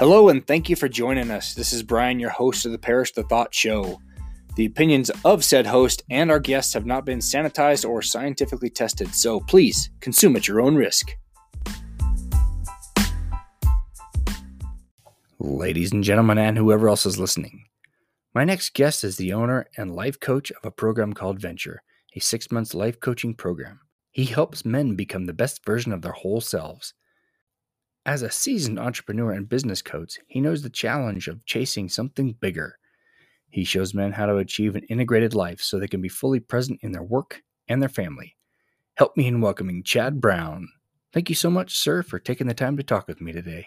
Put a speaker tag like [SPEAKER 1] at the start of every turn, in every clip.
[SPEAKER 1] Hello, and thank you for joining us. This is Brian, your host of the Perish the Thought Show. The opinions of said host and our guests have not been sanitized or scientifically tested, so please consume at your own risk. Ladies and gentlemen, and whoever else is listening, my next guest is the owner and life coach of a program called Venture, a six month life coaching program. He helps men become the best version of their whole selves. As a seasoned entrepreneur and business coach, he knows the challenge of chasing something bigger. He shows men how to achieve an integrated life so they can be fully present in their work and their family. Help me in welcoming Chad Brown. Thank you so much, sir, for taking the time to talk with me today.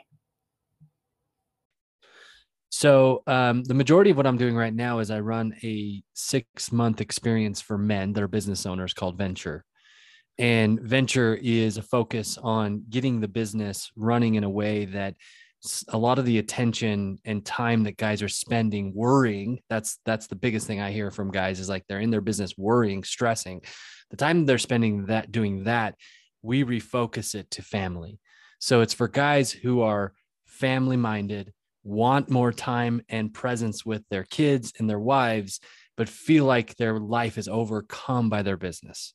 [SPEAKER 2] So, um, the majority of what I'm doing right now is I run a six month experience for men that are business owners called Venture. And venture is a focus on getting the business running in a way that a lot of the attention and time that guys are spending worrying that's that's the biggest thing i hear from guys is like they're in their business worrying stressing. The time they're spending that doing that we refocus it to family. So it's for guys who are family minded want more time and presence with their kids and their wives but feel like their life is overcome by their business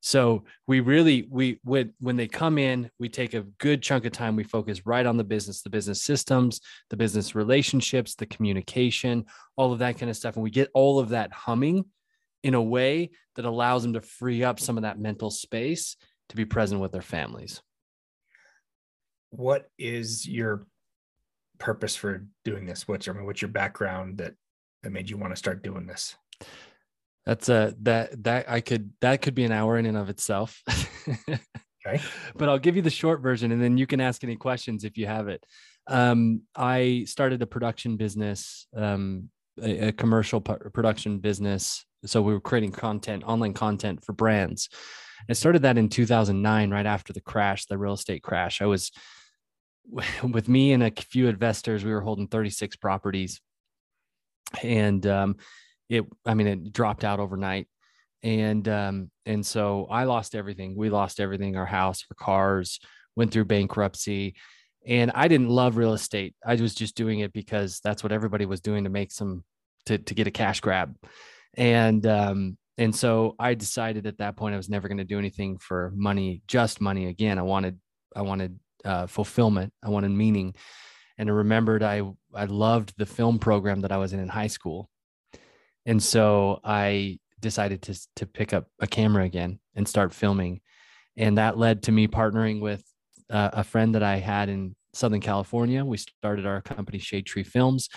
[SPEAKER 2] so we really we when when they come in, we take a good chunk of time. We focus right on the business, the business systems, the business relationships, the communication, all of that kind of stuff, and we get all of that humming in a way that allows them to free up some of that mental space to be present with their families.
[SPEAKER 1] What is your purpose for doing this? What's I mean, what's your background that that made you want to start doing this?
[SPEAKER 2] That's a that that I could that could be an hour in and of itself.
[SPEAKER 1] okay.
[SPEAKER 2] But I'll give you the short version and then you can ask any questions if you have it. Um, I started a production business, um, a, a commercial production business. So we were creating content, online content for brands. I started that in 2009, right after the crash, the real estate crash. I was with me and a few investors. We were holding 36 properties, and um, it i mean it dropped out overnight. And um and so i lost everything. We lost everything our house our cars went through bankruptcy. And i didn't love real estate. I was just doing it because that's what everybody was doing to make some to, to get a cash grab. And um and so i decided at that point i was never going to do anything for money just money again. I wanted i wanted uh, fulfillment. I wanted meaning. And i remembered i i loved the film program that i was in in high school and so I decided to to pick up a camera again and start filming, and that led to me partnering with uh, a friend that I had in Southern California. We started our company Shade Tree Films,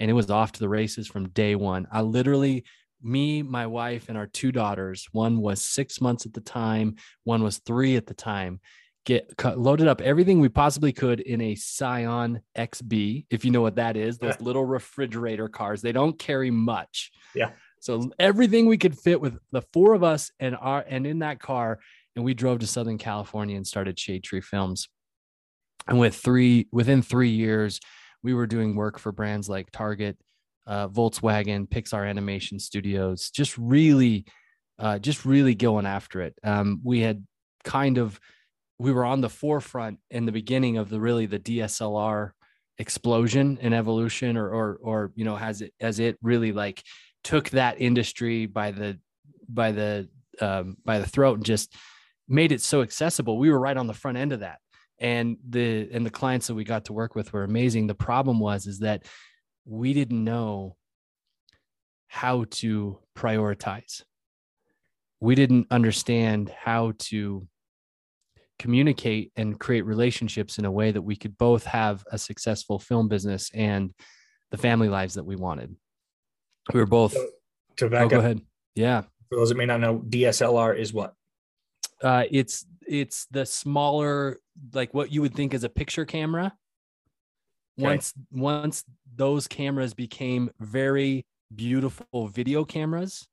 [SPEAKER 2] and it was off to the races from day one. I literally me, my wife, and our two daughters. One was six months at the time, one was three at the time. Get loaded up everything we possibly could in a Scion XB, if you know what that is, those yeah. little refrigerator cars. They don't carry much.
[SPEAKER 1] Yeah.
[SPEAKER 2] So everything we could fit with the four of us and our and in that car, and we drove to Southern California and started Shade Tree Films. And with three within three years, we were doing work for brands like Target, uh, Volkswagen, Pixar Animation Studios, just really, uh, just really going after it. Um, we had kind of, we were on the forefront in the beginning of the really the DSLR explosion and evolution, or or or you know, has it as it really like took that industry by the by the um, by the throat and just made it so accessible. We were right on the front end of that, and the and the clients that we got to work with were amazing. The problem was is that we didn't know how to prioritize. We didn't understand how to communicate and create relationships in a way that we could both have a successful film business and the family lives that we wanted. We were both. So,
[SPEAKER 1] to back oh,
[SPEAKER 2] go ahead. Yeah.
[SPEAKER 1] For those that may not know, DSLR is what?
[SPEAKER 2] Uh, it's it's the smaller, like what you would think is a picture camera. Okay. Once once those cameras became very beautiful video cameras,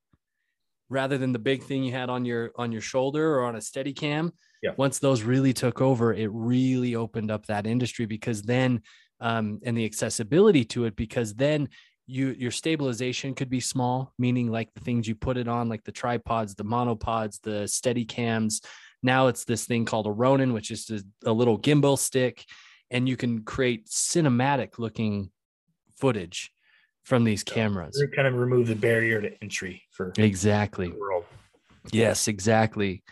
[SPEAKER 2] rather than the big thing you had on your on your shoulder or on a steady cam.
[SPEAKER 1] Yeah.
[SPEAKER 2] Once those really took over, it really opened up that industry because then um, and the accessibility to it because then you your stabilization could be small meaning like the things you put it on like the tripods the monopods the steady cams now it's this thing called a ronin which is a, a little gimbal stick and you can create cinematic looking footage from these cameras.
[SPEAKER 1] They kind of remove the barrier to entry for
[SPEAKER 2] exactly.
[SPEAKER 1] the world.
[SPEAKER 2] Yes, exactly.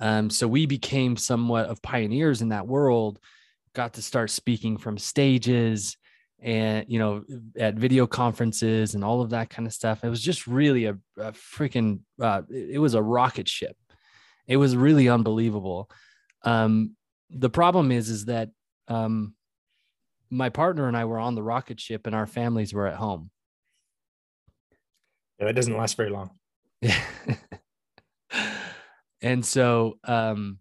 [SPEAKER 2] Um, so we became somewhat of pioneers in that world, got to start speaking from stages and, you know, at video conferences and all of that kind of stuff. It was just really a, a freaking, uh, it was a rocket ship. It was really unbelievable. Um, the problem is, is that um, my partner and I were on the rocket ship and our families were at home.
[SPEAKER 1] Yeah, it doesn't last very long.
[SPEAKER 2] and so um,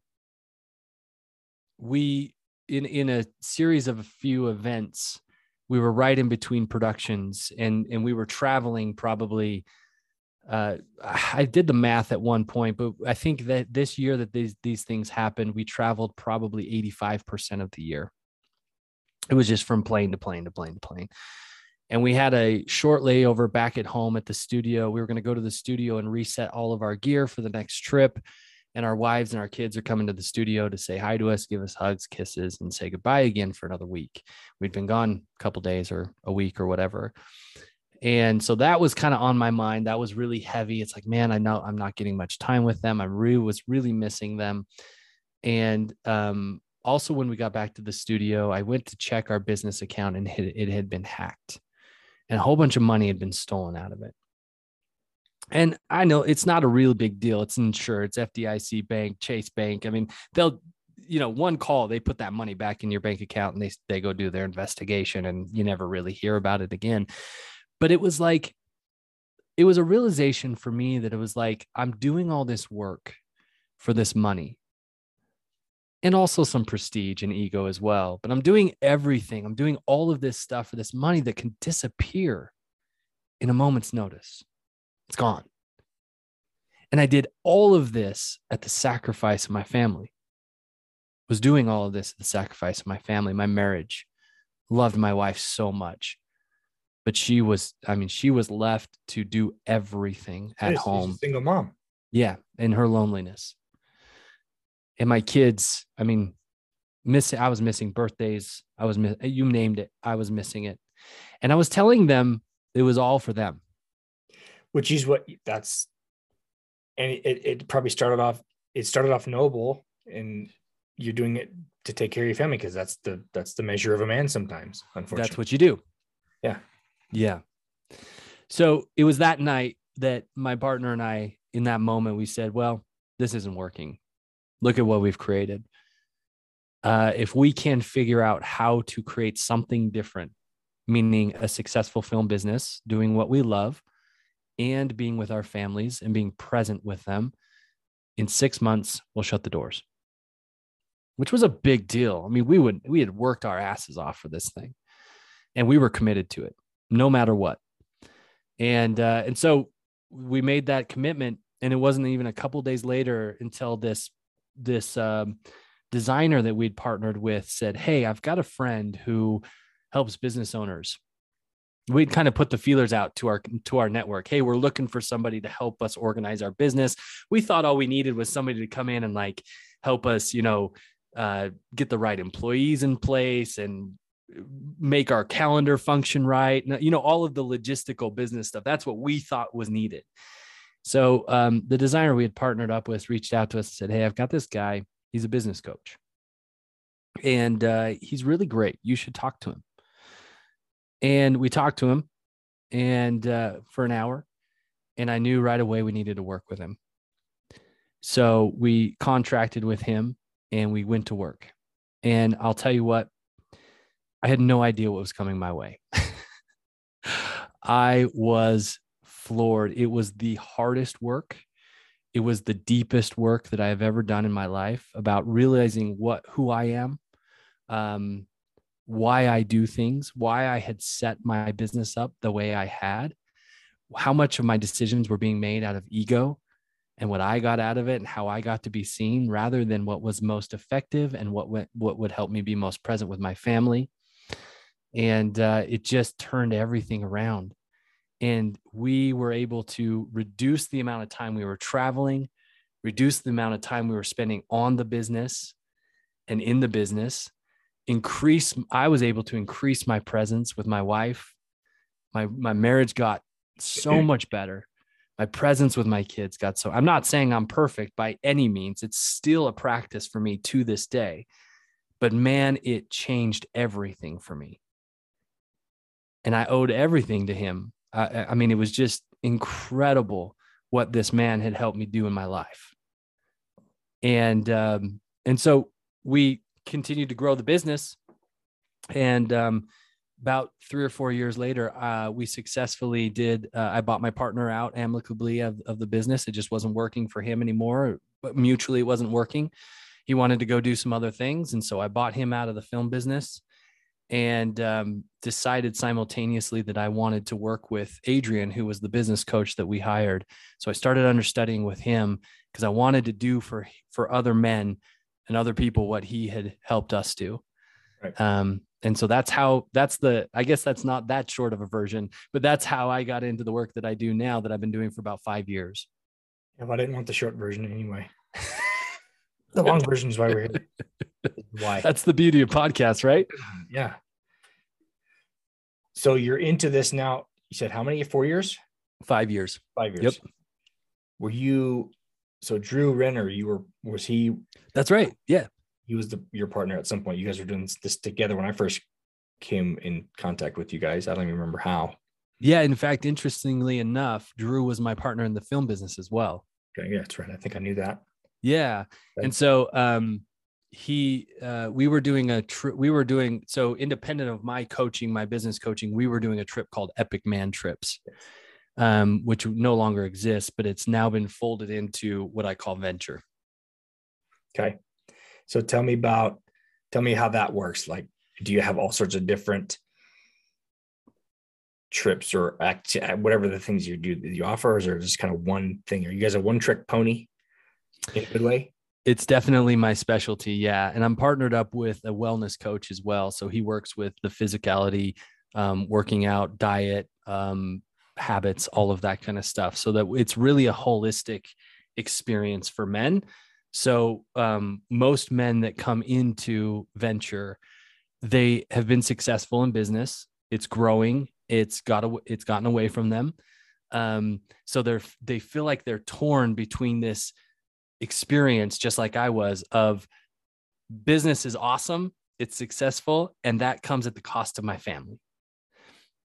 [SPEAKER 2] we in in a series of a few events we were right in between productions and and we were traveling probably uh, I did the math at one point, but I think that this year that these these things happened, we traveled probably 85% of the year. It was just from plane to plane to plane to plane and we had a short layover back at home at the studio. We were going to go to the studio and reset all of our gear for the next trip. And our wives and our kids are coming to the studio to say hi to us, give us hugs, kisses, and say goodbye again for another week. We'd been gone a couple days or a week or whatever. And so that was kind of on my mind. That was really heavy. It's like, man, I know I'm not getting much time with them. I really was really missing them. And um, also, when we got back to the studio, I went to check our business account and it, it had been hacked and a whole bunch of money had been stolen out of it. And I know it's not a real big deal. It's insured, it's FDIC Bank, Chase Bank. I mean, they'll, you know, one call, they put that money back in your bank account and they, they go do their investigation and you never really hear about it again. But it was like, it was a realization for me that it was like, I'm doing all this work for this money and also some prestige and ego as well. But I'm doing everything. I'm doing all of this stuff for this money that can disappear in a moment's notice. It's gone. And I did all of this at the sacrifice of my family. Was doing all of this at the sacrifice of my family, my marriage. Loved my wife so much. But she was, I mean, she was left to do everything at
[SPEAKER 1] she's a
[SPEAKER 2] home.
[SPEAKER 1] single mom.
[SPEAKER 2] Yeah, in her loneliness. And my kids, I mean, missing I was missing birthdays. I was you named it. I was missing it. And I was telling them it was all for them.
[SPEAKER 1] Which is what that's and it, it, probably started off it started off noble and you're doing it to take care of your family because that's the that's the measure of a man sometimes unfortunately
[SPEAKER 2] That's what you do.
[SPEAKER 1] Yeah.
[SPEAKER 2] Yeah. So it was that night that my partner and I, in that moment, we said, well, this isn't working. Look at what we've created. Uh, if we can figure out how to create something different, meaning a successful film business, doing what we love, and being with our families and being present with them, in six months, we'll shut the doors, which was a big deal. I mean, we would we had worked our asses off for this thing, and we were committed to it, no matter what. And uh, and so we made that commitment, and it wasn't even a couple days later until this this um, designer that we'd partnered with said, "Hey, I've got a friend who helps business owners." We'd kind of put the feelers out to our to our network. Hey, we're looking for somebody to help us organize our business. We thought all we needed was somebody to come in and like help us, you know, uh, get the right employees in place and make our calendar function right. You know, all of the logistical business stuff. That's what we thought was needed. So um, the designer we had partnered up with reached out to us and said, "Hey, I've got this guy. He's a business coach, and uh, he's really great. You should talk to him." And we talked to him, and uh, for an hour, and I knew right away we needed to work with him. So we contracted with him, and we went to work. And I'll tell you what, I had no idea what was coming my way. I was floored. It was the hardest work. It was the deepest work that I have ever done in my life about realizing what who I am, um, why I do things, why I had set my business up the way I had, how much of my decisions were being made out of ego and what I got out of it and how I got to be seen rather than what was most effective and what went, what would help me be most present with my family. And uh, it just turned everything around. And we were able to reduce the amount of time we were traveling, reduce the amount of time we were spending on the business and in the business, increase I was able to increase my presence with my wife. My my marriage got so much better. My presence with my kids got so I'm not saying I'm perfect by any means. It's still a practice for me to this day. But man, it changed everything for me. And I owed everything to him. I, I mean, it was just incredible what this man had helped me do in my life. And um, and so we continued to grow the business. And um, about three or four years later, uh, we successfully did. Uh, I bought my partner out amicably of, of the business. It just wasn't working for him anymore, but mutually it wasn't working. He wanted to go do some other things. And so I bought him out of the film business and um, decided simultaneously that I wanted to work with Adrian, who was the business coach that we hired. So I started understudying with him because I wanted to do for for other men and other people what he had helped us do. Right. Um, and so that's how that's the i guess that's not that short of a version but that's how i got into the work that i do now that i've been doing for about five years.
[SPEAKER 1] Yeah, well, i didn't want the short version anyway. The long version is why we're here.
[SPEAKER 2] Why? That's the beauty of podcasts right?
[SPEAKER 1] Yeah. So you're into this now you said how many four years?
[SPEAKER 2] Five years.
[SPEAKER 1] Five years. Yep. Were you so Drew Renner, you were was he?
[SPEAKER 2] That's right. Yeah,
[SPEAKER 1] he was the your partner at some point. You guys were doing this together when I first came in contact with you guys. I don't even remember how.
[SPEAKER 2] Yeah, in fact, interestingly enough, Drew was my partner in the film business as well.
[SPEAKER 1] Okay, yeah, that's right. I think I knew that.
[SPEAKER 2] Yeah, and so um, he, uh, we were doing a trip. We were doing so independent of my coaching, my business coaching. We were doing a trip called Epic Man Trips. Yes um, which no longer exists, but it's now been folded into what I call venture.
[SPEAKER 1] Okay. So tell me about, tell me how that works. Like, do you have all sorts of different trips or act, whatever the things you do that you offer, or is there just kind of one thing? Are you guys a one trick pony in a good way?
[SPEAKER 2] It's definitely my specialty. Yeah. And I'm partnered up with a wellness coach as well. So he works with the physicality, um, working out, diet, um, habits, all of that kind of stuff. So that it's really a holistic experience for men. So um, most men that come into venture, they have been successful in business. It's growing. It's got it's gotten away from them. Um, so they're they feel like they're torn between this experience, just like I was, of business is awesome, it's successful, and that comes at the cost of my family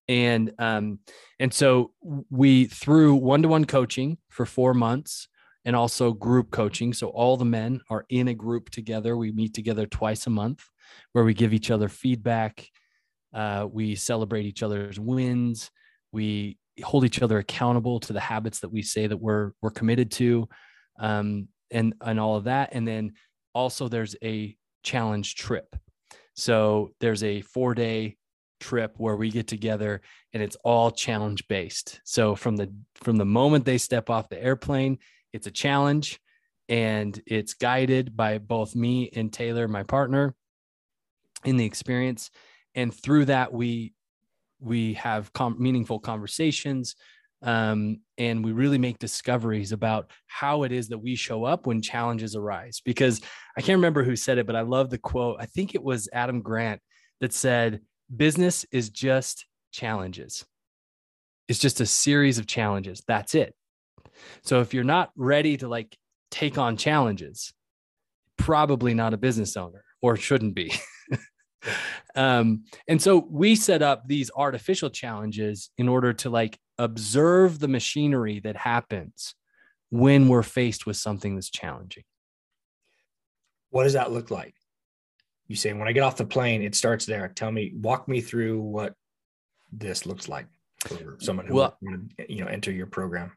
[SPEAKER 2] and um, and so we through one-to-one coaching for four months and also group coaching so all the men are in a group together. We meet together twice a month where we give each other feedback. Uh, we celebrate each other's wins. We hold each other accountable to the habits that we say that we're we're committed to um, and and all of that. And then also there's a challenge trip. So there's a four day trip where we get together and it's all challenge based. So from the from the moment they step off the airplane, it's a challenge and it's guided by both me and Taylor, my partner in the experience. And through that we we have com- meaningful conversations um, and we really make discoveries about how it is that we show up when challenges arise because i can't remember who said it but i love the quote i think it was adam grant that said business is just challenges. It's just a series of challenges. That's it. So if you're not ready to like take on challenges, probably not a business owner or shouldn't be. um, and so we set up these artificial challenges in order to like observe the machinery that happens when we're faced with something that's challenging.
[SPEAKER 1] What does that look like? You say when i get off the plane it starts there. Tell me walk me through what this looks like for someone who well, want to you know enter your program.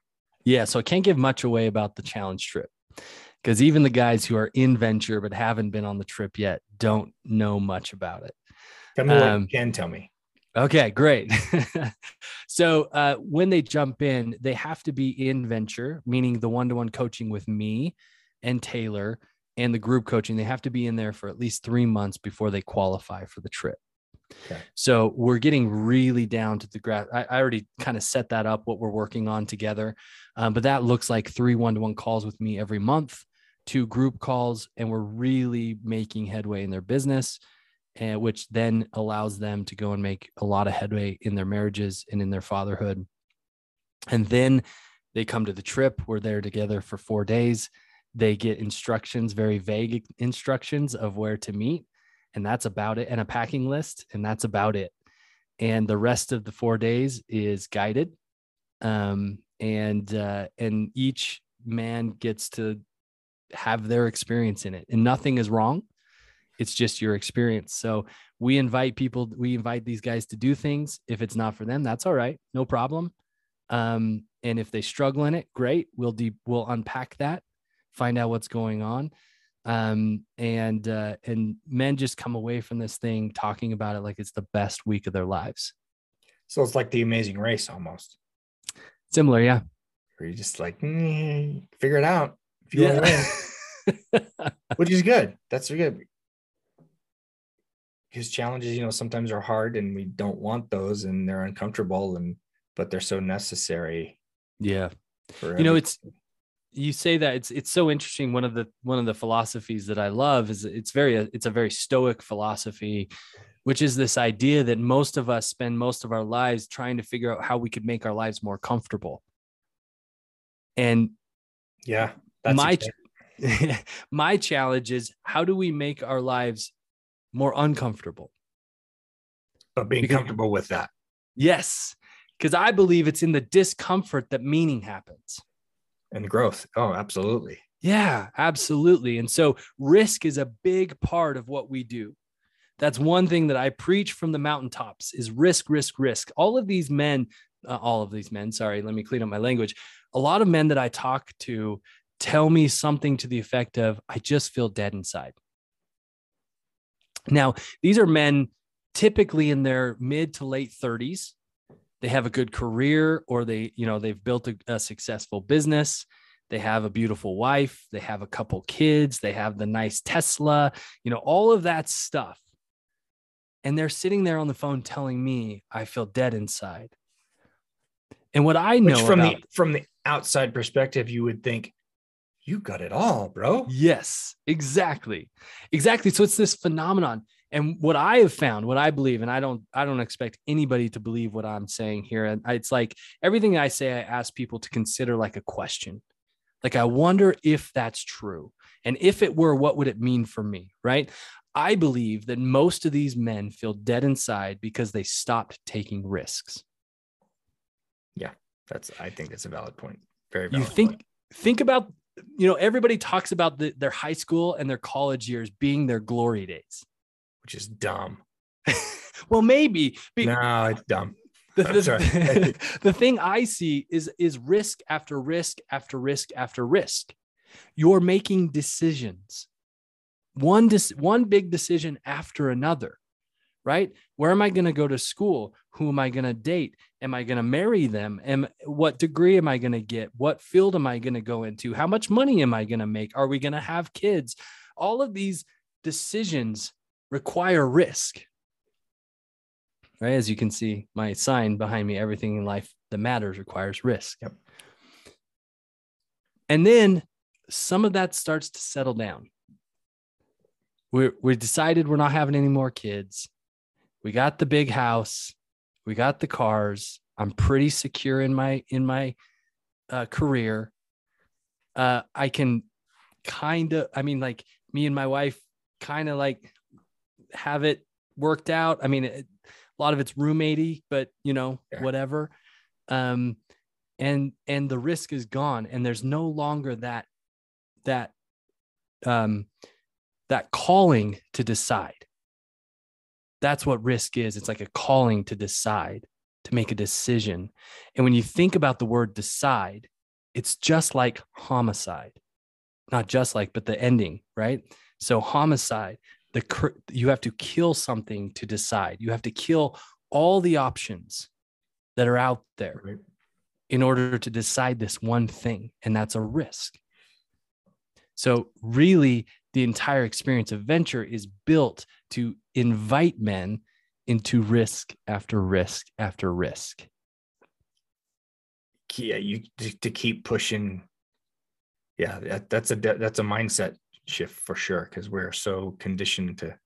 [SPEAKER 2] Yeah so i can't give much away about the challenge trip because even the guys who are in venture but haven't been on the trip yet don't know much about it.
[SPEAKER 1] Tell me um, what you can tell me.
[SPEAKER 2] okay great. So uh, when they jump in they have to be in venture meaning the one-to-one coaching with me and taylor and the group coaching, they have to be in there for at least three months before they qualify for the trip. Okay. So we're getting really down to the grass. I, I, already kind of set that up, what we're working on together. Um, but that looks like three one to one calls with me every month, two group calls, and we're really making headway in their business. and which then allows them to go and make a lot of headway in their marriages and in their fatherhood. And then they come to the trip. We're there together for four days. They get instructions, very vague instructions of where to meet. And that's about it, and a packing list. And that's about it. And the rest of the four days is guided. Um, and uh, and each man gets to have their experience in it. And nothing is wrong it's just your experience. So we invite people, we invite these guys to do things. If it's not for them, that's all right, no problem. Um, and if they struggle in it, great. We'll deep, we'll unpack that, find out what's going on. Um, and uh, and men just come away from this thing talking about it like it's the best week of their lives.
[SPEAKER 1] So it's like the Amazing Race almost.
[SPEAKER 2] Similar, yeah.
[SPEAKER 1] Where you're just like mm, figure it out if you yeah. want to win, which is good. That's good because challenges, you know, sometimes are hard and we don't want those and they're uncomfortable and but they're so necessary.
[SPEAKER 2] Yeah. You know, it's you say that it's it's so interesting. One of the one of the philosophies that I love is it's very uh, it's a very stoic philosophy, which is this idea that most of us spend most of our lives trying to figure out how we could make our lives more comfortable. And
[SPEAKER 1] yeah,
[SPEAKER 2] my my challenge is how do we make our lives more uncomfortable.
[SPEAKER 1] But being because, comfortable with that.
[SPEAKER 2] Yes. Because I believe it's in the discomfort that meaning happens.
[SPEAKER 1] And growth. Oh, absolutely.
[SPEAKER 2] Yeah, absolutely. And so risk is a big part of what we do. That's one thing that I preach from the mountaintops is risk, risk, risk. All of these men, uh, all of these men, sorry, let me clean up my language. A lot of men that I talk to tell me something to the effect of, I just feel dead inside. Now, these are men typically in their mid to late 30s. They have a good career or they, you know, they've built a, a successful business. They have a beautiful wife, they have a couple kids, they have the nice Tesla, you know, all of that stuff. And they're sitting there on the phone telling me I feel dead inside. And what I know
[SPEAKER 1] Which from about, the from the outside perspective, you would think you got it all, bro.
[SPEAKER 2] Yes, exactly. Exactly. So it's this phenomenon. And what I have found, what I believe, and I don't, I don't expect anybody to believe what I'm saying here. And it's like everything I say, I ask people to consider like a question. Like, I wonder if that's true. And if it were, what would it mean for me? Right. I believe that most of these men feel dead inside because they stopped taking risks.
[SPEAKER 1] Yeah, that's, I think that's a valid point. Very valid
[SPEAKER 2] You think,
[SPEAKER 1] point.
[SPEAKER 2] think about you know, everybody talks about the, their high school and their college years being their glory days,
[SPEAKER 1] which is dumb.
[SPEAKER 2] well, maybe.
[SPEAKER 1] no, it's dumb.
[SPEAKER 2] The, the, the thing I see is is risk after risk after risk after risk. You're making decisions, one dis- one big decision after another right? Where am I going to go to school? Who am I going to date? Am I going to marry them? Am what degree am I going to get? What field am I going to go into? How much money am I going to make? Are we going to have kids? All of these decisions require risk. Right? As you can see, my sign behind me, everything in life that matters requires risk. Yep. And then some of that starts to settle down. we we decided we're not having any more kids we got the big house, we got the cars. I'm pretty secure in my in my uh, career. Uh, I can kind of, I mean, like me and my wife kind of like have it worked out. I mean, it, a lot of it's roommatey, but you know, yeah. whatever. Um, and and the risk is gone, and there's no longer that that um that calling to decide that's what risk is. It's like a calling to decide, to make a decision. And when you think about the word decide, it's just like homicide, not just like, but the ending, right? So, homicide, the you have to kill something to decide. You have to kill all the options that are out there right. in order to decide this one thing. And that's a risk. So, really, the entire experience of venture is built to invite men into risk after risk after risk.
[SPEAKER 1] Yeah, you to keep pushing. Yeah, that, that's a that's a mindset shift for sure because we're so conditioned to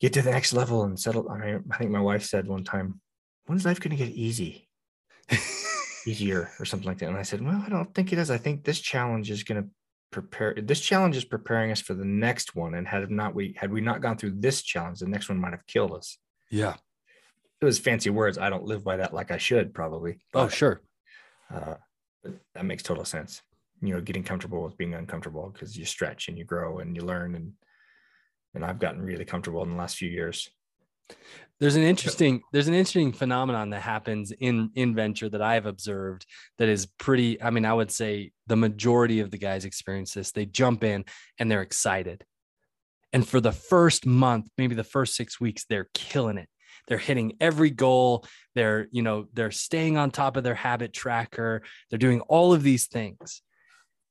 [SPEAKER 1] get to the next level and settle. I, mean, I think my wife said one time, "When's life going to get easy, easier, or something like that?" And I said, "Well, I don't think it is. I think this challenge is going to prepare. This challenge is preparing us for the next one. And had not we had we not gone through this challenge, the next one might have killed us."
[SPEAKER 2] Yeah,
[SPEAKER 1] it was fancy words. I don't live by that like I should probably.
[SPEAKER 2] oh, sure.
[SPEAKER 1] Uh, that makes total sense. You know, getting comfortable with being uncomfortable because you stretch and you grow and you learn and and I've gotten really comfortable in the last few years.
[SPEAKER 2] There's an interesting there's an interesting phenomenon that happens in in venture that I've observed that is pretty I mean I would say the majority of the guys experience this. They jump in and they're excited. And for the first month, maybe the first 6 weeks they're killing it. They're hitting every goal. They're, you know, they're staying on top of their habit tracker. They're doing all of these things.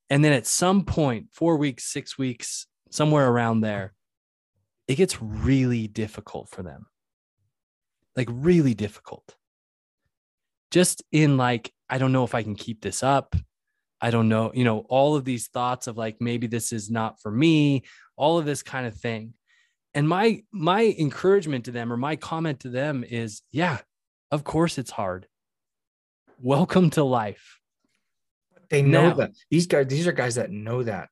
[SPEAKER 2] And then at some point, 4 weeks, 6 weeks, somewhere around there, it gets really difficult for them. Like really difficult. Just in like, I don't know if I can keep this up. I don't know, you know, all of these thoughts of like, maybe this is not for me, all of this kind of thing. And my my encouragement to them or my comment to them is, yeah, of course it's hard. Welcome to life.
[SPEAKER 1] They know now, that these guys, these are guys that know that,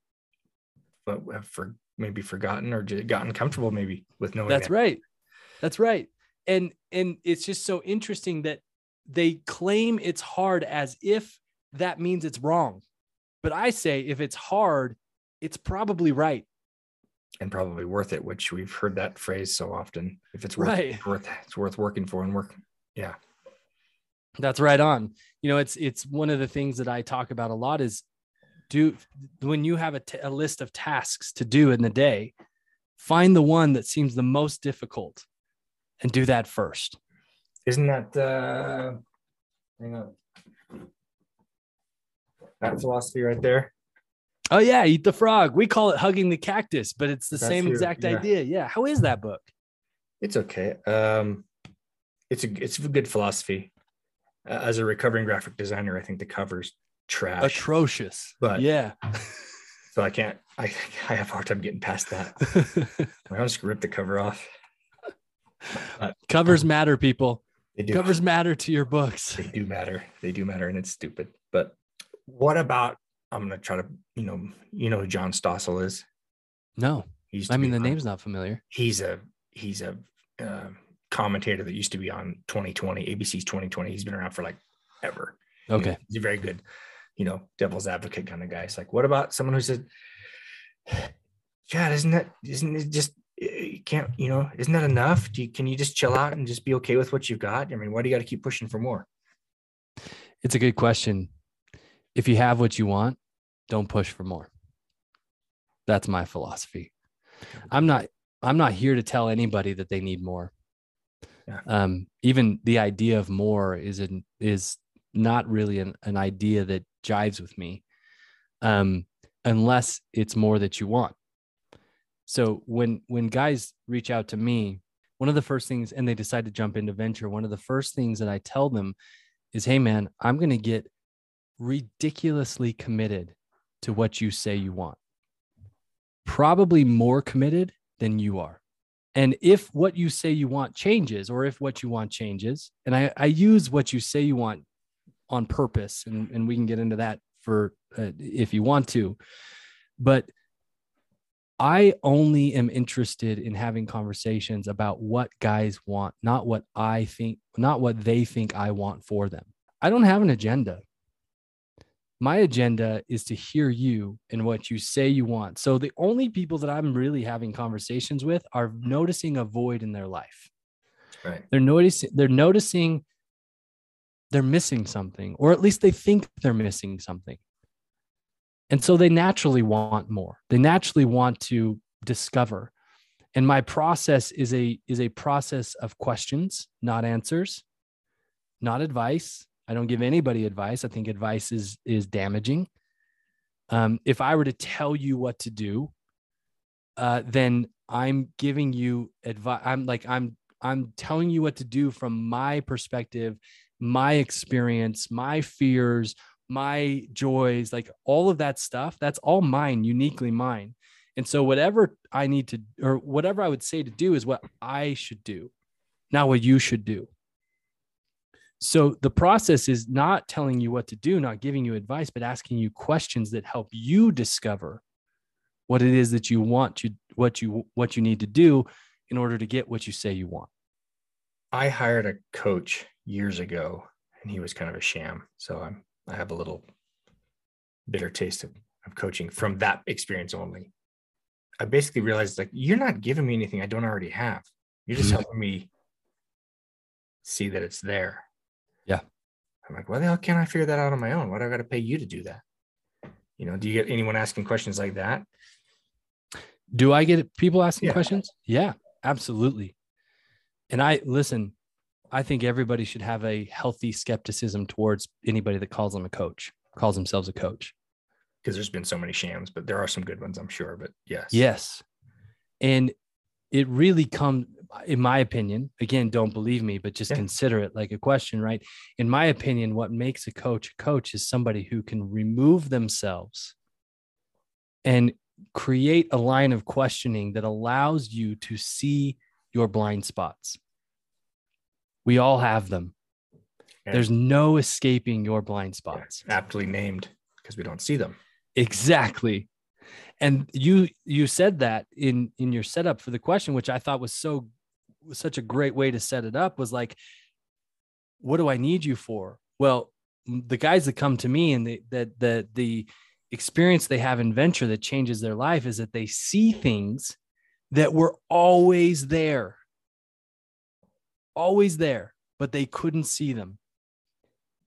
[SPEAKER 1] but have for maybe forgotten or gotten comfortable maybe with knowing
[SPEAKER 2] that's
[SPEAKER 1] that.
[SPEAKER 2] right. That's right. And and it's just so interesting that they claim it's hard as if that means it's wrong. But i say if it's hard it's probably right.
[SPEAKER 1] And probably worth it which we've heard that phrase so often. If it's worth,
[SPEAKER 2] right.
[SPEAKER 1] worth it's worth working for and work yeah.
[SPEAKER 2] That's right on you know it's it's one of the things that i talk about a lot is do when you have a, t- a list of tasks to do in the day find the one that seems the most difficult and do that first.
[SPEAKER 1] Isn't that uh hang on. That philosophy right there?
[SPEAKER 2] Oh yeah eat the frog. We call it hugging the cactus but it's the That's same your, exact yeah. idea. Yeah. How is that book?
[SPEAKER 1] It's okay. Um it's a it's a good philosophy as a recovering graphic designer i think the covers trash,
[SPEAKER 2] atrocious.
[SPEAKER 1] But
[SPEAKER 2] yeah,
[SPEAKER 1] so I can't. I I have a hard time getting past that. I just rip the cover off.
[SPEAKER 2] But, Covers um, matter, people. They do. Covers matter to your books.
[SPEAKER 1] They do matter. They do matter, and it's stupid. But what about? I'm gonna try to. You know. You know who John Stossel is?
[SPEAKER 2] No. He's I mean, the on, name's not familiar.
[SPEAKER 1] He's a he's a uh, commentator that used to be on 2020 ABC's 2020. He's been around for like ever.
[SPEAKER 2] Okay.
[SPEAKER 1] You know, he's a very good you know, devil's advocate kind of guy. It's like, what about someone who said, Chad, isn't that, isn't it just, eh, you can't, you know, isn't that enough? Do you, can you just chill out and just be okay with what you've got? I mean, why do you got to keep pushing for more?
[SPEAKER 2] It's a good question. If you have what you want, don't push for more. That's my philosophy. I'm not, I'm not here to tell anybody that they need more. Yeah. Um, even the idea of more is an, is not really an, an idea that jives with me um, unless it's more that you want. So when when guys reach out to me one of the first things and they decide to jump into venture one of the first things that i tell them is hey man i'm going to get ridiculously committed to what you say you want. Probably more committed than you are and if what you say you want changes or if what you want changes and i, I use what you say you want on purpose and, and we can get into that for uh, if you want to. But i only am interested in having conversations about what guys want not what i think not what they think i want for them. I don't have an agenda my agenda is to hear you and what you say you want so the only people that i'm really having conversations with are noticing a void in their life
[SPEAKER 1] right
[SPEAKER 2] they're noticing they're noticing they're missing something, or at least they think they're missing something. And so they naturally want more. They naturally want to discover. And my process is a is a process of questions, not answers, not advice. I don't give anybody advice. I think advice is is damaging. Um, if I were to tell you what to do, uh, then I'm giving you advice. I'm like I'm I'm telling you what to do from my perspective my experience, my fears, my joys, like all of that stuff, that's all mine, uniquely mine. And so whatever I need to or whatever I would say to do is what I should do, not what you should do. So the process is not telling you what to do, not giving you advice, but asking you questions that help you discover what it is that you want to what you what you need to do in order to get what you say you want.
[SPEAKER 1] I hired a coach years ago and he was kind of a sham. So I'm I have a little bitter taste of, of coaching from that experience only. I basically realized like you're not giving me anything I don't already have. You're just mm-hmm. helping me see that it's there.
[SPEAKER 2] Yeah.
[SPEAKER 1] I'm like, why the hell can't I figure that out on my own? Why do I got to pay you to do that? You know, do you get anyone asking questions like that?
[SPEAKER 2] Do I get people asking yeah. questions? Yeah, absolutely. And I listen, I think everybody should have a healthy skepticism towards anybody that calls them a coach, calls themselves a coach.
[SPEAKER 1] Because there's been so many shams, but there are some good ones, I'm sure. But yes.
[SPEAKER 2] Yes. And it really comes, in my opinion, again, don't believe me, but just yeah. consider it like a question, right? In my opinion, what makes a coach a coach is somebody who can remove themselves and create a line of questioning that allows you to see your blind spots. We all have them. And There's no escaping your blind spots.
[SPEAKER 1] Aptly named because we don't see them.
[SPEAKER 2] Exactly and you you said that in in your setup for the question which i thought was so such a great way to set it up was like what do i need you for well the guys that come to me and the that the the experience they have in venture that changes their life is that they see things that were always there always there but they couldn't see them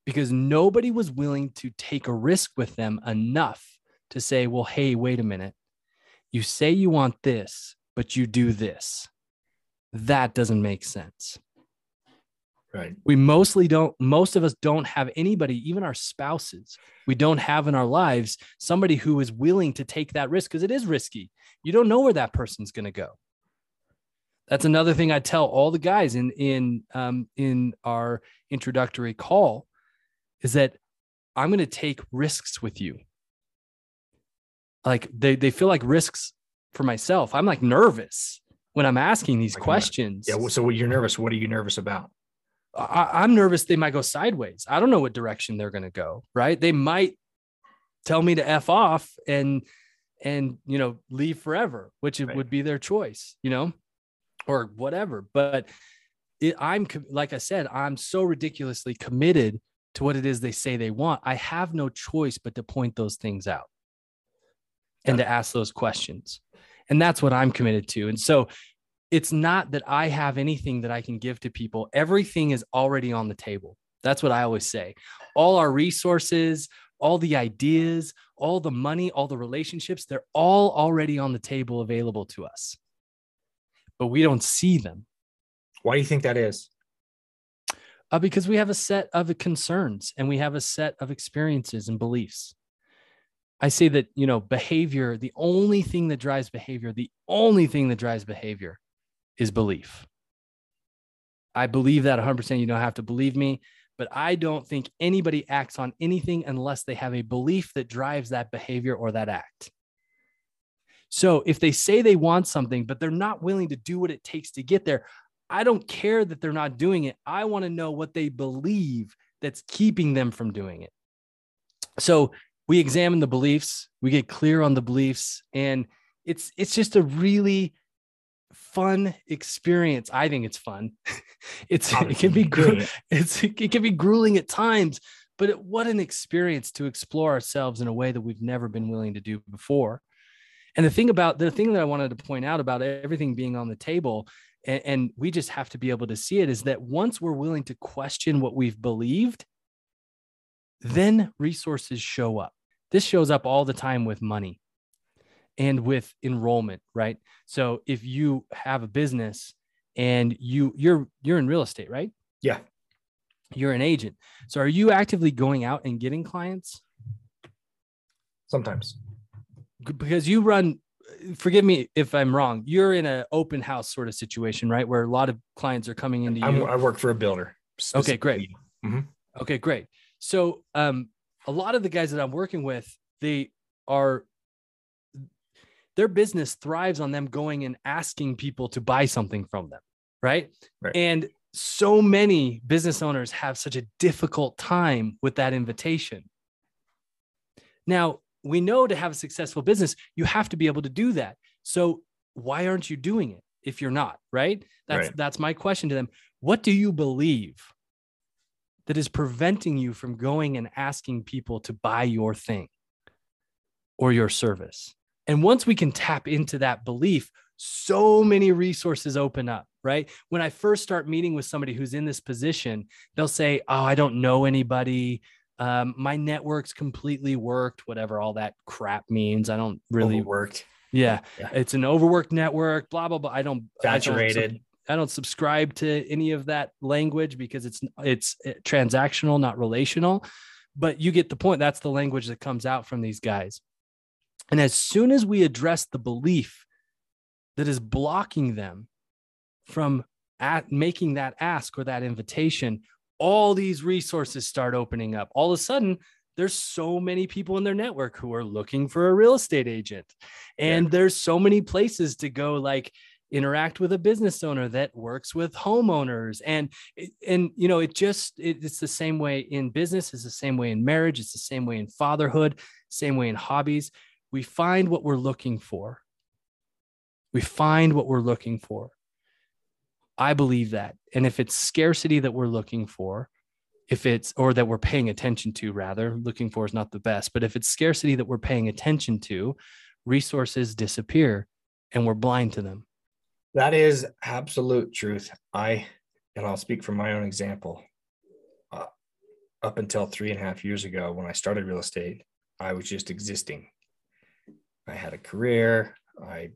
[SPEAKER 2] because nobody was willing to take a risk with them enough to say, well, hey, wait a minute. You say you want this, but you do this. That doesn't make sense.
[SPEAKER 1] Right.
[SPEAKER 2] We mostly don't, most of us don't have anybody, even our spouses, we don't have in our lives somebody who is willing to take that risk because it is risky. You don't know where that person's going to go. That's another thing I tell all the guys in in um, in our introductory call is that I'm going to take risks with you like they they feel like risks for myself. I'm like nervous when I'm asking these like questions.
[SPEAKER 1] Yeah. So you're nervous. What are you nervous about?
[SPEAKER 2] I, am nervous they might go sideways. I don't know what direction they're going to go. Right? They might tell me to f off and and you know leave forever, which right. would be their choice. You know, or whatever. But it, I'm like I said, I'm so ridiculously committed to what it is they say they want. I have no choice but to point those things out and to ask those questions. And that's what I'm committed to. And so it's not that I have anything that I can give to people. Everything is already on the table. That's what I always say. All our resources, all the ideas, all the money, all the relationships, they're all already on the table available to us. But we don't see them.
[SPEAKER 1] Why do you think that is?
[SPEAKER 2] Uh, because we have a set of concerns and we have a set of experiences and beliefs. I say that, you know, behavior, the only thing that drives behavior, the only thing that drives behavior is belief. I believe that 100%. You don't have to believe me, but I don't think anybody acts on anything unless they have a belief that drives that behavior or that act. So if they say they want something, but they're not willing to do what it takes to get there, I don't care that they're not doing it. I want to know what they believe that's keeping them from doing it. So we examine the beliefs, we get clear on the beliefs, and it's it's just a really fun experience. I think it's fun. it's it can be gru- it's it can be grueling at times, but it, what an experience to explore ourselves in a way that we've never been willing to do before. And the thing about the thing that I wanted to point out about everything being on the table, and, and we just have to be able to see it, is that once we're willing to question what we've believed, then resources show up. This shows up all the time with money and with enrollment, right? So if you have a business and you you're you're in real estate, right?
[SPEAKER 1] Yeah.
[SPEAKER 2] You're an agent. So are you actively going out and getting clients?
[SPEAKER 1] Sometimes.
[SPEAKER 2] Because you run forgive me if I'm wrong. You're in an open house sort of situation, right? Where a lot of clients are coming into you.
[SPEAKER 1] I'm, i work for a builder.
[SPEAKER 2] Okay, great. Mm-hmm. Okay, great. So, um, a lot of the guys that I'm working with, they are their business thrives on them going and asking people to buy something from them. Right.
[SPEAKER 1] Right.
[SPEAKER 2] And so many business owners have such a difficult time with that invitation. Now, we know to have a successful business, you have to be able to do that. So, why aren't you doing it if you're not, right? That's
[SPEAKER 1] Right.
[SPEAKER 2] that's my question to them. What do you believe that is preventing you from going and asking people to buy your thing or your service? And once we can tap into that belief, so many resources open up, right? When I first start meeting with somebody who's in this position, they'll say, Oh, I don't know anybody. Um, my network's completely worked, whatever all that crap means. I don't really,
[SPEAKER 1] worked,
[SPEAKER 2] yeah,
[SPEAKER 1] Yeah.
[SPEAKER 2] it's an overworked network, blah, blah, blah. I don't, I don't
[SPEAKER 1] saturated.
[SPEAKER 2] I don't subscribe to any of that language because it's it's uh, transactional, not relational. But you get the point. That's the language that comes out from these guys. And as soon as we address the belief that is blocking them from at making that ask or that invitation, all these resources start opening up. All of a sudden, there's so many people in their network who are looking for a real estate agent. And there's so many places to go like interact with a business owner that works with homeowners. And eh, and you know it just it, it's the same way in business it's the same way in marriage it's the same way in fatherhood same way in hobbies. We find what we're looking for. We find what we're looking for. I believe that. And if it's scarcity that we're looking for if it's or that we're paying attention to rather looking for is not the best but if it's scarcity that we're paying attention to resources disappear and we're blind to them
[SPEAKER 1] That is absolute truth. I, and I'll speak from my own example. Uh, up until three and a half years ago, when I started real estate, I was just existing. I had a career. I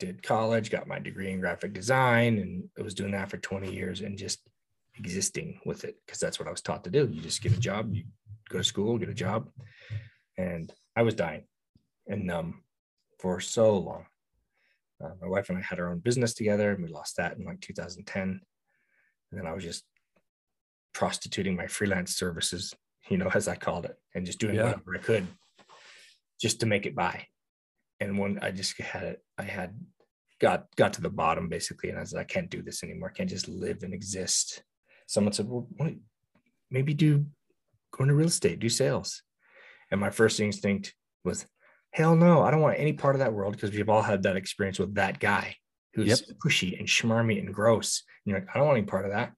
[SPEAKER 1] did college, got my degree in graphic design, and I was doing that for 20 years and just existing with it because that's what I was taught to do. You just get a job, you go to school, get a job. And I was dying and numb for so long. Uh, my wife and I had our own business together, and we lost that in like 2010. And then I was just prostituting my freelance services, you know, as I called it, and just doing
[SPEAKER 2] Yeah.
[SPEAKER 1] whatever I could just to make it by. And when I just had it, I had got got to the bottom basically, and I was like, I can't do this anymore. I can't just live and exist. Someone said, Well, maybe do go into real estate, do sales. And my first instinct was, hell no, I don't want any part of that world because we've all had that experience with that guy who's
[SPEAKER 2] Yep.
[SPEAKER 1] pushy and schmarmy and gross. And you're like, I don't want any part of that.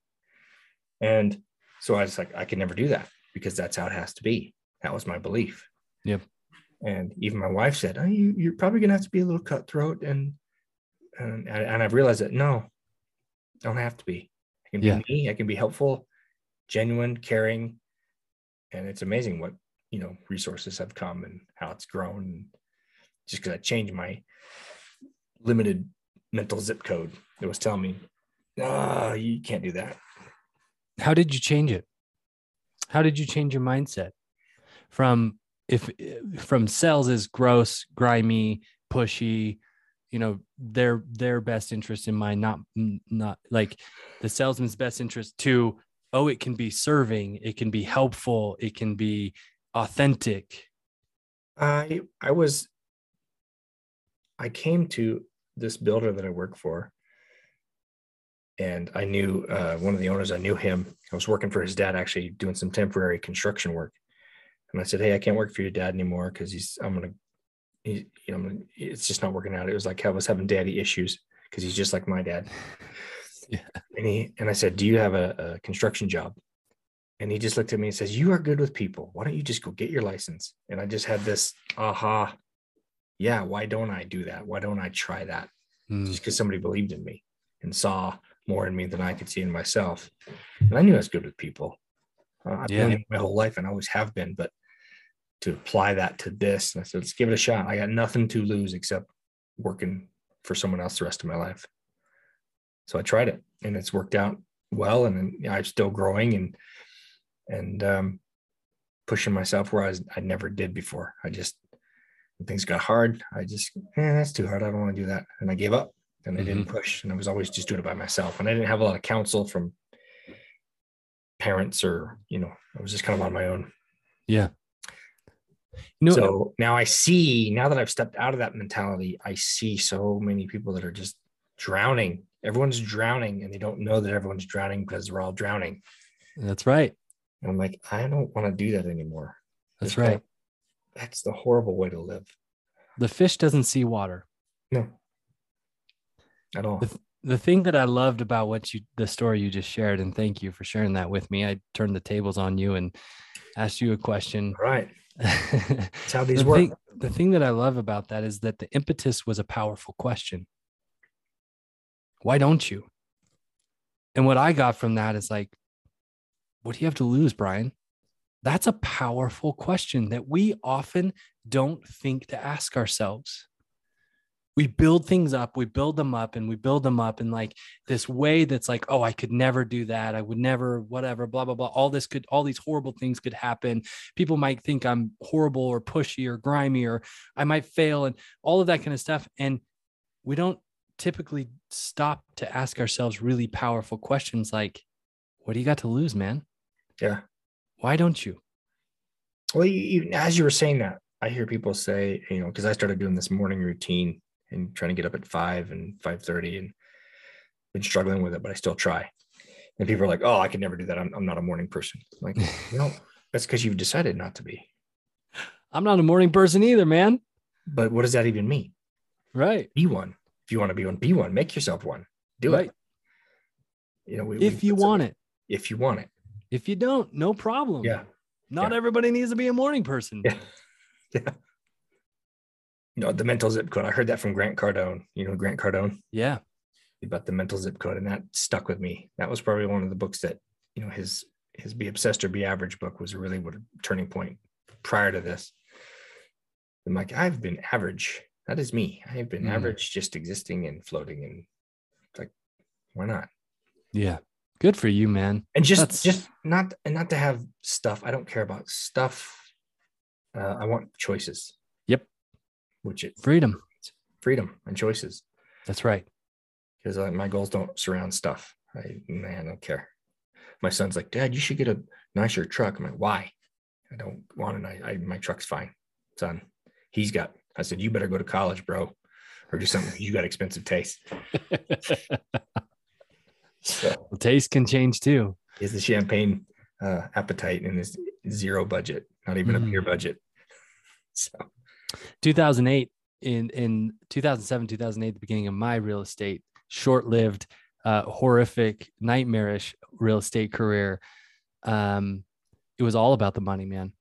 [SPEAKER 1] And so I was like, I can never do that because that's how it has to be. That was my belief.
[SPEAKER 2] Yep.
[SPEAKER 1] And even my wife said, oh, you, you're probably going to have to be a little cutthroat. And, and, and I've realized that no, I don't have to be. I can be
[SPEAKER 2] Yeah.
[SPEAKER 1] me. I can be helpful, genuine, caring. And it's amazing what, you know, resources have come and how it's grown. Just because I changed my limited mental zip code, it was telling me, ah, you can't do that.
[SPEAKER 2] how did you change it how did you change your mindset from if from sales is gross grimy pushy you know their their best interest in mind not not like the salesman's best interest to oh it can be serving it can be helpful it can be authentic
[SPEAKER 1] I I was I came to this builder that I work for, and I knew uh, one of the owners. I knew him. I was working for his dad, actually doing some temporary construction work. And I said, "Hey, I can't work for your dad anymore because he's I'm gonna, he, you know, it's just not working out." It was like I was having daddy issues because he's just like my dad.
[SPEAKER 2] Yeah.
[SPEAKER 1] And he and I said, "Do you have a, a construction job?" And he just looked at me and says, You are good with people. Why don't you just go get your license? And I just had this aha. Yeah, why don't I do that? Why don't I try that?
[SPEAKER 2] Mm,
[SPEAKER 1] Just because somebody believed in me and saw more in me than I could see in myself. And I knew I was good with people. Uh, I've
[SPEAKER 2] Yeah.
[SPEAKER 1] been my whole life and I always have been. But to apply that to this, and I said, Let's give it a shot. I got nothing to lose except working for someone else the rest of my life. So I tried it and it's worked out well. And I'm still growing and and um, pushing myself where I, was, I never did before. I just when things got hard. I just eh, that's too hard. I don't want to do that, and I gave up. And I didn't push, and I was always just doing it by myself. And I didn't have a lot of counsel from parents or you know, I was just kind of on my own.
[SPEAKER 2] yeah You know,
[SPEAKER 1] so now I see, now that I've stepped out of that mentality, I see so many people that are just drowning. Everyone's drowning and they don't know that everyone's drowning because we're all drowning.
[SPEAKER 2] that's right.
[SPEAKER 1] And I'm like, I don't want to do that anymore.
[SPEAKER 2] That's right.
[SPEAKER 1] That's the horrible way to live.
[SPEAKER 2] The fish doesn't see water.
[SPEAKER 1] No. At all.
[SPEAKER 2] The- The thing that I loved about what you, the story you just shared, and thank you for sharing that with me. I turned the tables on you and asked you a question.
[SPEAKER 1] All right. That's how these work.
[SPEAKER 2] thing, the thing that I love about that is that the impetus was a powerful question. Why don't you? And what I got from that is like, what do you have to lose, Brian? That's a powerful question that we often don't think to ask ourselves. We build things up, we build them up, and we build them up in like this way that's like, oh, I could never do that. I would never, whatever, blah, blah, blah. All this could, all these horrible things could happen. People might think I'm horrible or pushy or grimy or I might fail and all of that kind of stuff. And we don't typically stop to ask ourselves really powerful questions like, what do you got to lose, man?
[SPEAKER 1] Yeah.
[SPEAKER 2] Why don't you?
[SPEAKER 1] Well, you, you, as you were saying that, I hear people say, you know, because I started doing this morning routine and trying to get up at five and five thirty, and been struggling with it, but I still try. And people are like, "Oh, I could never do that. I'm, I'm not a morning person." I'm like, no, that's because you've decided not to be.
[SPEAKER 2] I'm not a morning person either, man.
[SPEAKER 1] But what does that even mean?
[SPEAKER 2] Right.
[SPEAKER 1] Be one. If you want to be one, be one. Make yourself one. Do
[SPEAKER 2] Right.
[SPEAKER 1] it. You know, we,
[SPEAKER 2] If you want it.
[SPEAKER 1] If you want it.
[SPEAKER 2] If you don't, no problem.
[SPEAKER 1] Yeah.
[SPEAKER 2] Not
[SPEAKER 1] Yeah.
[SPEAKER 2] everybody needs to be a morning person.
[SPEAKER 1] Yeah. Yeah. You know, the mental zip code. I heard that from Grant Cardone. You know, Grant Cardone.
[SPEAKER 2] Yeah.
[SPEAKER 1] about the mental zip code and that stuck with me that was probably one of the books that you know his his be obsessed or be average book was really what a turning point prior to this i'm like i've been average that is me i've been
[SPEAKER 2] Mhm.
[SPEAKER 1] average just existing and floating and it's like why not
[SPEAKER 2] Yeah. Good for you, man.
[SPEAKER 1] and just
[SPEAKER 2] That's-
[SPEAKER 1] just not and not to have stuff i don't care about stuff uh, i want choices
[SPEAKER 2] Yep.
[SPEAKER 1] which it
[SPEAKER 2] Freedom.
[SPEAKER 1] freedom and choices
[SPEAKER 2] That's right.
[SPEAKER 1] because like, my goals don't surround stuff. I man, I don't care. My son's like, Dad, you should get a nicer truck. I'm like, why? I don't want it. I, I my truck's fine, son. He's got. I said, you better go to college, bro, or do something. You got expensive taste. So
[SPEAKER 2] Well, taste can change too.
[SPEAKER 1] Is the champagne uh, appetite and his zero budget, not even
[SPEAKER 2] Mhm.
[SPEAKER 1] a beer budget. So
[SPEAKER 2] 2008 in in 2007 2008 the beginning of my real estate short-lived uh horrific nightmarish real estate career um it was all about the money man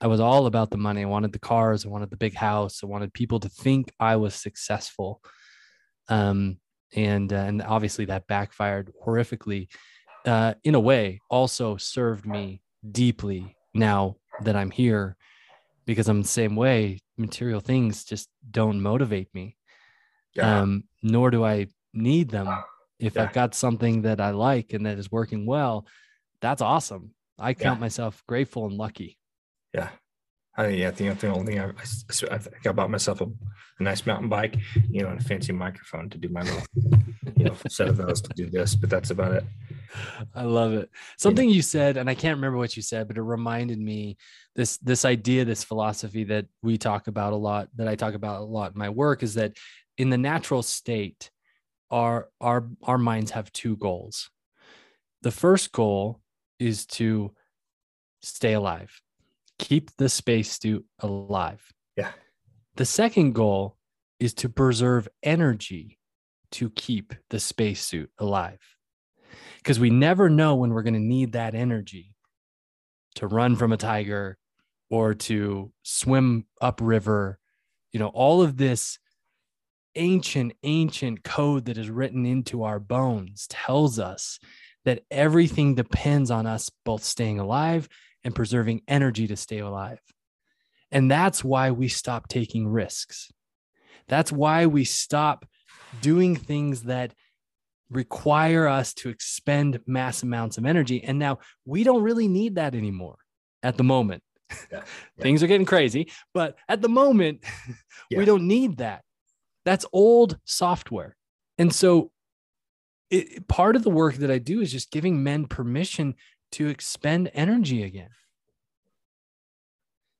[SPEAKER 2] i was all about the money i wanted the cars i wanted the big house i wanted people to think i was successful um and uh, and obviously that backfired horrifically uh in a way also served me deeply now that i'm here because I'm the same way. Material things just don't motivate me.
[SPEAKER 1] yeah,
[SPEAKER 2] Um, nor do I need them. If
[SPEAKER 1] Yeah.
[SPEAKER 2] I've got something that I like and that is working well, that's awesome. I count myself grateful and lucky.
[SPEAKER 1] yeah. I, yeah, the only thing I, I, I think I bought myself a, a nice mountain bike, you know, and a fancy microphone to do my little, you know, set of those to do this, but that's about it.
[SPEAKER 2] I love it. Something you said, and I can't remember what you said, but it reminded me this this idea, this philosophy that we talk about a lot, that I talk about a lot in my work, is that in the natural state, our our our minds have two goals. The first goal is to stay alive, keep the spacesuit alive.
[SPEAKER 1] Yeah.
[SPEAKER 2] The second goal is to preserve energy to keep the spacesuit alive because we never know when we're going to need that energy to run from a tiger or to swim upriver. You know, all of this ancient, ancient code that is written into our bones tells us that everything depends on us both staying alive and preserving energy to stay alive. And that's why we stop taking risks. That's why we stop doing things that require us to expend mass amounts of energy. And now we don't really need that anymore at the moment.
[SPEAKER 1] Yeah.
[SPEAKER 2] Things are getting crazy, but at the moment,
[SPEAKER 1] Yeah.
[SPEAKER 2] we don't need that. That's old software. And so, it, part of the work that I do is just giving men permission to expend energy again.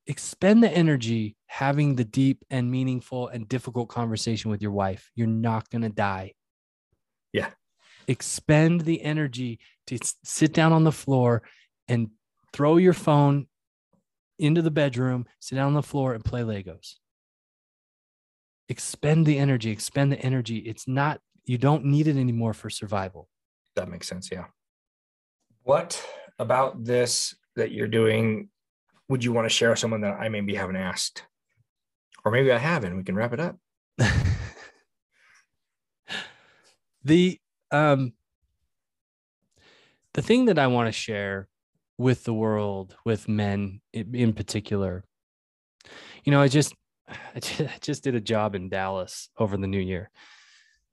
[SPEAKER 2] expend the energy having the deep and meaningful and difficult conversation with your wife. You're not going to die.
[SPEAKER 1] Yeah.
[SPEAKER 2] Expend the energy to sit down on the floor and throw your phone into the bedroom, sit down on the floor and play Legos. Expend the energy, expend the energy. It's not, you don't need it anymore for survival.
[SPEAKER 1] That makes sense. Yeah. What about this that you're doing would you want to share with someone that I maybe haven't asked? Or maybe I haven't. We can wrap it up.
[SPEAKER 2] the um the thing that I want to share with the world, with men in particular, you know, I just I just did a job in Dallas over the new year.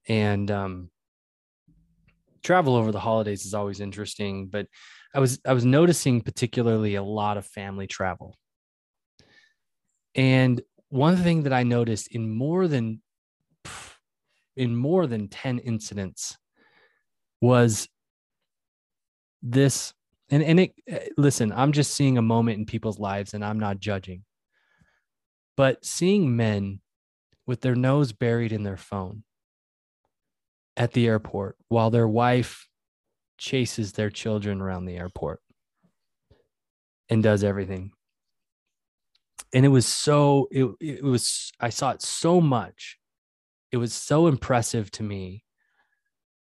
[SPEAKER 2] And um travel over the holidays is always interesting, but I was I was noticing particularly a lot of family travel. And one thing that I noticed in more than in more than 10 incidents was this and and it eh, listen, I'm just seeing a moment in people's lives and I'm not judging. But seeing men with their nose buried in their phone at the airport while their wife chases their children around the airport and does everything. And it was so it it was I saw it so much. It was so impressive to me.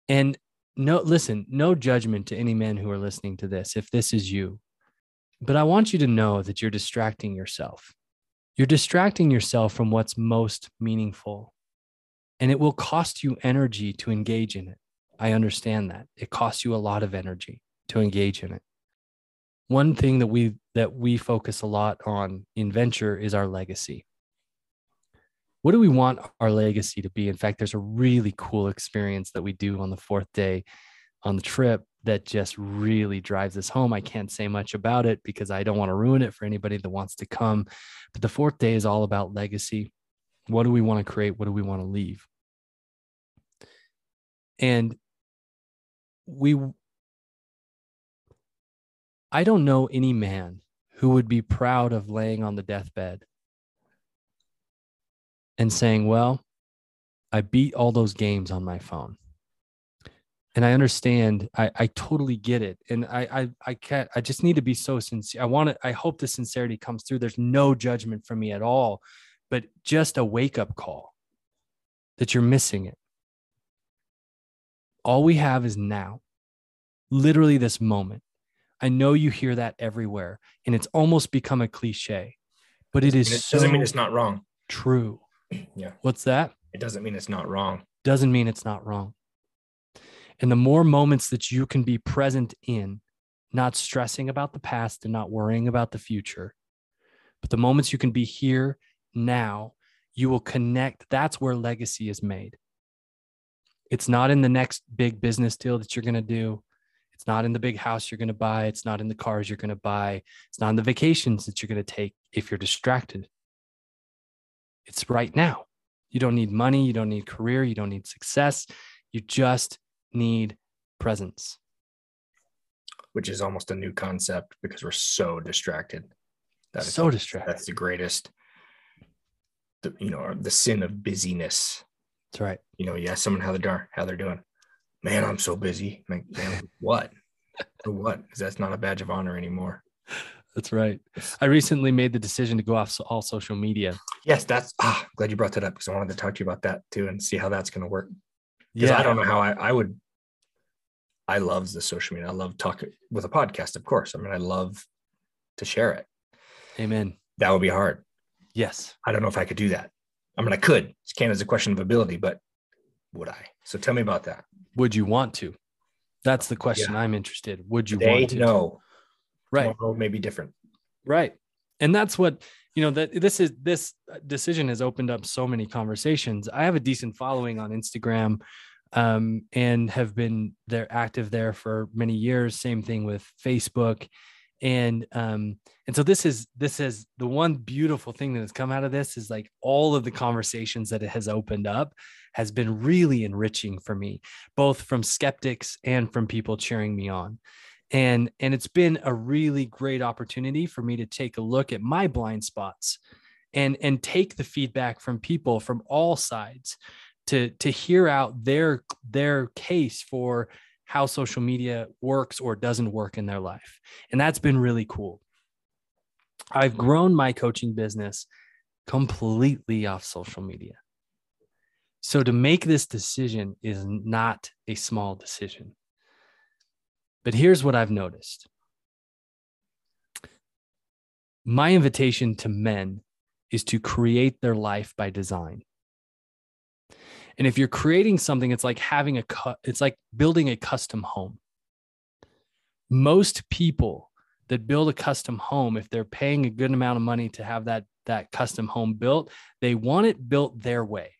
[SPEAKER 2] And no listen, no judgment to any men who are listening to this if this is you. But I want you to know that you're distracting yourself. You're distracting yourself from what's most meaningful. And it will cost you energy to engage in it. I understand that. It costs you a lot of energy to engage in it. One thing that we that we focus a lot on in venture is our legacy. What do we want our legacy to be? In fact, there's a really cool experience that we do on the fourth day on the trip that just really drives us home. I can't say much about it because I don't want to ruin it for anybody that wants to come. But the fourth day is all about legacy. What do we want to create? What do we want to leave? And we I don't know any man who would be proud of laying on the deathbed and saying, Well, I beat all those games on my phone. And I understand, I, I totally get it. And I, I I can't I just need to be so sincere. I want to I hope the sincerity comes through. There's no judgment from me at all, but just a wake-up call that you're missing it. All we have is now, literally this moment. I know you hear that everywhere, and it's almost become a cliche, but it is
[SPEAKER 1] it
[SPEAKER 2] so
[SPEAKER 1] doesn't mean it's not wrong.
[SPEAKER 2] True.
[SPEAKER 1] Yeah.
[SPEAKER 2] What's that?
[SPEAKER 1] It doesn't mean it's not wrong.
[SPEAKER 2] Doesn't mean it's not wrong. And the more moments that you can be present in, not stressing about the past and not worrying about the future, but the moments you can be here now, you will connect. That's where legacy is made. It's not in the next big business deal that you're going to do. It's not in the big house you're going to buy. It's not in the cars you're going to buy. It's not in the vacations that you're going to take if you're distracted. It's right now. You don't need money. You don't need career. You don't need success. You just need presence.
[SPEAKER 1] Which is almost a new concept because we're so distracted.
[SPEAKER 2] That so is, distracted.
[SPEAKER 1] That's the greatest, the, you know, the sin of busyness
[SPEAKER 2] that's right.
[SPEAKER 1] You know, you ask someone how they're how they're doing. Man, I'm so busy. Like, man, what? For what? Because that's not a badge of honor anymore.
[SPEAKER 2] That's right. I recently made the decision to go off all social media.
[SPEAKER 1] Yes, that's ah, glad you brought that up because I wanted to talk to you about that too and see how that's going to work. Because yeah. I don't know how I, I would. I love the social media. I love talking with a podcast, of course. I mean, I love to share it.
[SPEAKER 2] Amen.
[SPEAKER 1] That would be hard.
[SPEAKER 2] Yes.
[SPEAKER 1] I don't know if I could do that. I mean, I could. It can't a question of ability, but would I? So tell me about that.
[SPEAKER 2] Would you want to? That's the question yeah. I'm interested. Would you
[SPEAKER 1] Today,
[SPEAKER 2] want to?
[SPEAKER 1] No.
[SPEAKER 2] Right.
[SPEAKER 1] Tomorrow may be different.
[SPEAKER 2] Right. And that's what you know that this is this decision has opened up so many conversations. I have a decent following on Instagram um, and have been there active there for many years. Same thing with Facebook and um and so this is this is the one beautiful thing that has come out of this is like all of the conversations that it has opened up has been really enriching for me both from skeptics and from people cheering me on. And and it's been a really great opportunity for me to take a look at my blind spots and and take the feedback from people from all sides to to hear out their their case for how social media works or doesn't work in their life. And that's been really cool. I've mm-hmm. grown my coaching business completely off social media. So to make this decision is not a small decision. But here's what I've noticed. My invitation to men is to create their life by design. And if you're creating something, it's like having a, it's like building a custom home. Most people that build a custom home, if they're paying a good amount of money to have that, that custom home built, they want it built their way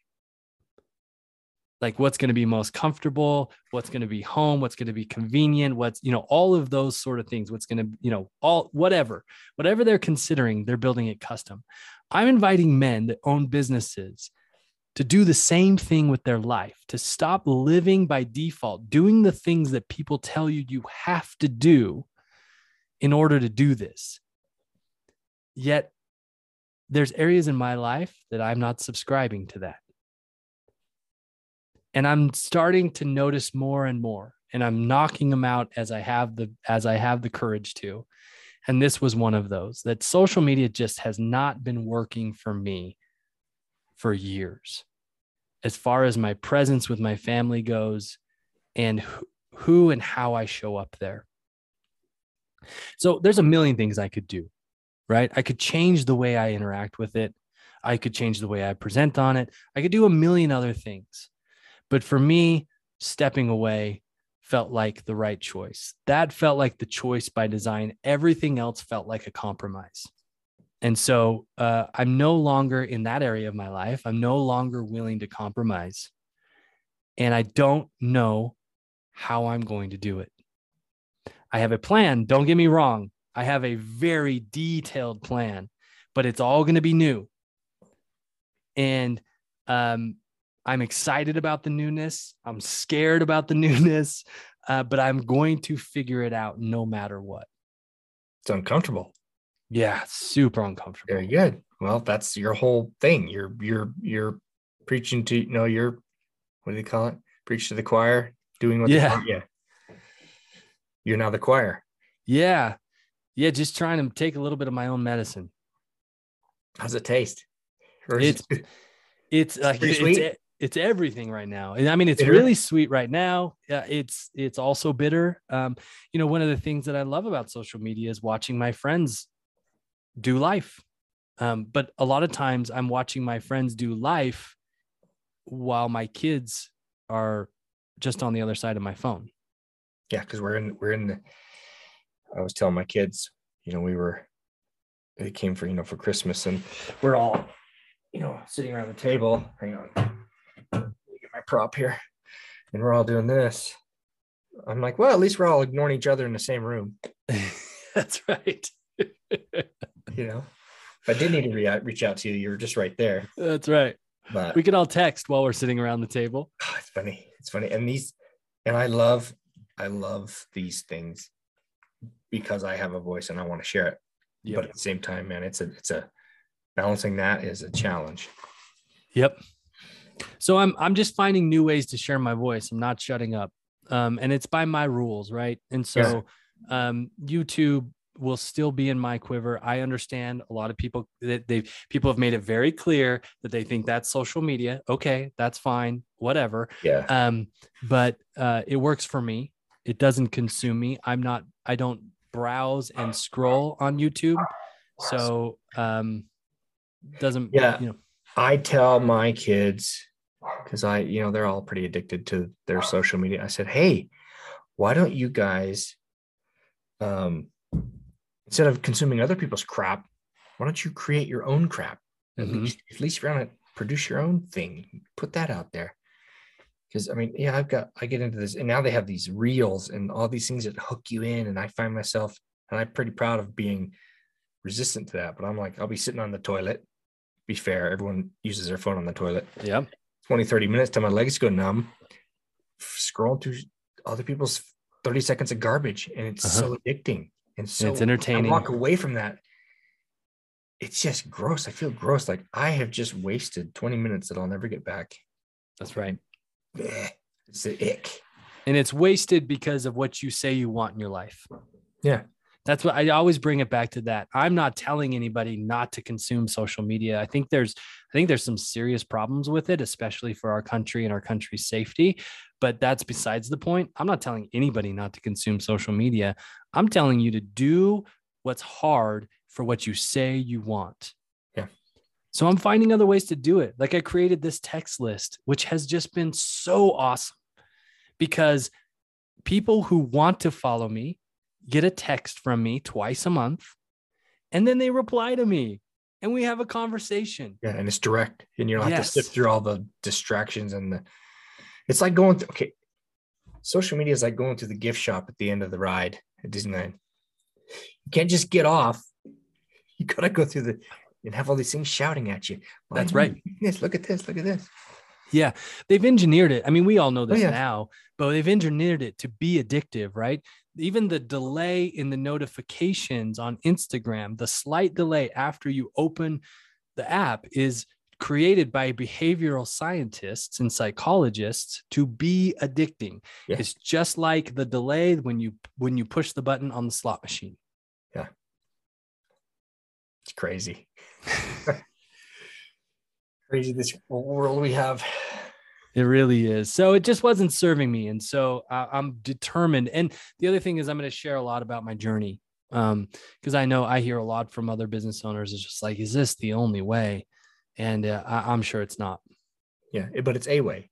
[SPEAKER 2] like what's going to be most comfortable what's going to be home what's going to be convenient what's you know all of those sort of things what's going to you know all whatever whatever they're considering they're building it custom i'm inviting men that own businesses to do the same thing with their life to stop living by default doing the things that people tell you you have to do in order to do this. Yet there's areas in my life that i'm not subscribing to that. And i'm starting to notice more and more and i'm knocking them out as i have the as i have the courage to. And this was one of those that social media just has not been working for me for years as far as my presence with my family goes and who and how i show up there so there's a million things i could do right i could change the way i interact with it i could change the way i present on it i could do a million other things but for me, stepping away felt like the right choice. That felt like the choice by design. Everything else felt like a compromise. And so uh, I'm no longer in that area of my life. I'm no longer willing to compromise. And I don't know how I'm going to do it. I have a plan. Don't get me wrong. I have a very detailed plan, but it's all going to be new. And um, I'm excited about the newness. I'm scared about the newness, uh, but I'm going to figure it out no matter what.
[SPEAKER 1] It's uncomfortable.
[SPEAKER 2] Yeah, super uncomfortable.
[SPEAKER 1] Very good. Well, that's your whole thing. You're you're you're preaching to you know you're what do they call it? Preach to the choir, doing what
[SPEAKER 2] yeah
[SPEAKER 1] yeah. You're now the choir.
[SPEAKER 2] Yeah, yeah. Just trying to take a little bit of my own medicine.
[SPEAKER 1] How's it taste?
[SPEAKER 2] it's it, it's uh, it's, it's everything right now. And I mean, it's bitter. really sweet right now. Yeah, it's it's also bitter. Um, you know, one of the things that I love about social media is watching my friends do life. Um, but a lot of times I'm watching my friends do life while my kids are just on the other side of my phone.
[SPEAKER 1] Yeah, because we're in we're in the I was telling my kids, you know, we were they came for, you know, for Christmas and we're all, you know, sitting around the table. Hang on get my prop here, and we're all doing this. I'm like, well, at least we're all ignoring each other in the same room.
[SPEAKER 2] That's right.
[SPEAKER 1] you know, if I did need to re- reach out to you, you were just right there.
[SPEAKER 2] That's right. But we can all text while we're sitting around the table.
[SPEAKER 1] Oh, it's funny. It's funny. And these, and I love, I love these things because I have a voice and I want to share it. Yep. But at the same time, man, it's a, it's a balancing that is a challenge.
[SPEAKER 2] Yep. So I'm I'm just finding new ways to share my voice. I'm not shutting up. Um, and it's by my rules, right? And so yeah. um, YouTube will still be in my quiver. I understand a lot of people that they people have made it very clear that they think that's social media. Okay, that's fine, whatever.
[SPEAKER 1] Yeah.
[SPEAKER 2] Um, but uh, it works for me. It doesn't consume me. I'm not. I don't browse and scroll on YouTube. So um, doesn't.
[SPEAKER 1] Yeah.
[SPEAKER 2] You know.
[SPEAKER 1] I tell my kids because I, you know, they're all pretty addicted to their social media. I said, hey, why don't you guys, um, instead of consuming other people's crap, why don't you create your own crap? At mm-hmm. least, at least you're on it, produce your own thing, put that out there. Because I mean, yeah, I've got I get into this, and now they have these reels and all these things that hook you in, and I find myself, and I'm pretty proud of being resistant to that. But I'm like, I'll be sitting on the toilet. Be fair, everyone uses their phone on the toilet.
[SPEAKER 2] Yeah.
[SPEAKER 1] 20, 30 minutes till my legs go numb, scrolling through other people's 30 seconds of garbage and it's uh-huh. so addicting and so
[SPEAKER 2] it's entertaining.
[SPEAKER 1] I walk away from that. It's just gross. I feel gross. Like I have just wasted 20 minutes that I'll never get back.
[SPEAKER 2] That's right.
[SPEAKER 1] It's the ick.
[SPEAKER 2] And it's wasted because of what you say you want in your life.
[SPEAKER 1] Yeah.
[SPEAKER 2] That's what I always bring it back to that. I'm not telling anybody not to consume social media. I think there's I think there's some serious problems with it, especially for our country and our country's safety. But that's besides the point. I'm not telling anybody not to consume social media. I'm telling you to do what's hard for what you say you want.
[SPEAKER 1] Yeah.
[SPEAKER 2] So I'm finding other ways to do it. Like I created this text list, which has just been so awesome because people who want to follow me get a text from me twice a month, and then they reply to me and we have a conversation.
[SPEAKER 1] Yeah, and it's direct, and you don't have yes. to sift through all the distractions and the. It's like going. Through, okay, social media is like going to the gift shop at the end of the ride at Disneyland. You can't just get off. You gotta go through the and have all these things shouting at you.
[SPEAKER 2] That's right.
[SPEAKER 1] This, look at this, look at this.
[SPEAKER 2] Yeah, they've engineered it. I mean, we all know this oh, yeah. now, but they've engineered it to be addictive, right? Even the delay in the notifications on Instagram, the slight delay after you open the app is created by behavioral scientists and psychologists to be addicting. Yeah. It's just like the delay when you when you push the button on the slot machine.
[SPEAKER 1] Yeah. It's crazy. crazy this world we have.
[SPEAKER 2] It really is. So it just wasn't serving me. And so uh, I'm determined. And the other thing is, I'm going to share a lot about my journey um because i know i hear a lot from other business owners. It's just like is this the only way? And uh, I, am sure it's not.
[SPEAKER 1] Yeah but it's a way.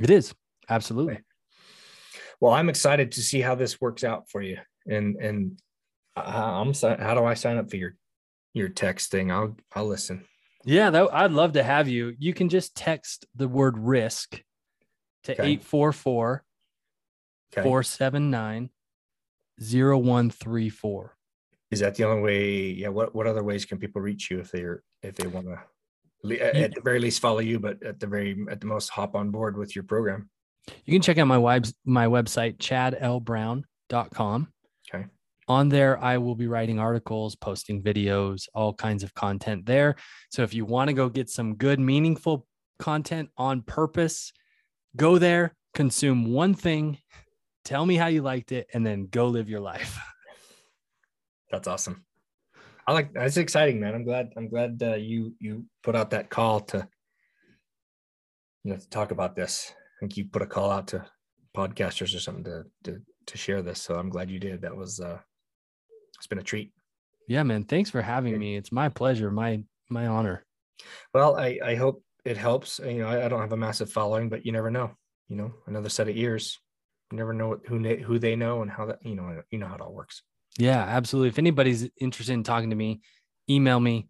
[SPEAKER 2] It is. Absolutely.
[SPEAKER 1] Well i'm excited to see how this works out for you. And and i'm how do i sign up for your your text thing? I'll i'll listen
[SPEAKER 2] yeah, that, I'd love to have you. You can just text the word risk to 844 479 0134.
[SPEAKER 1] Is that the only way? Yeah. What, what other ways can people reach you if they're, if they want to, at the very least follow you, but at the very, at the most hop on board with your program?
[SPEAKER 2] You can check out my my website, chadlbrown.com. On there, I will be writing articles, posting videos, all kinds of content there. So if you want to go get some good, meaningful content on purpose, go there, consume one thing, tell me how you liked it, and then go live your life.
[SPEAKER 1] That's awesome. I like that's exciting, man. I'm glad I'm glad uh, you you put out that call to you know to talk about this. I think you put a call out to podcasters or something to to to share this. So I'm glad you did. That was uh it's been a treat.
[SPEAKER 2] Yeah, man. Thanks for having me. It's my pleasure, my my honor.
[SPEAKER 1] Well, I I hope it helps. You know, I, I don't have a massive following, but you never know. You know, another set of ears. You never know who who they know and how that you know you know how it all works.
[SPEAKER 2] Yeah, absolutely. If anybody's interested in talking to me, email me,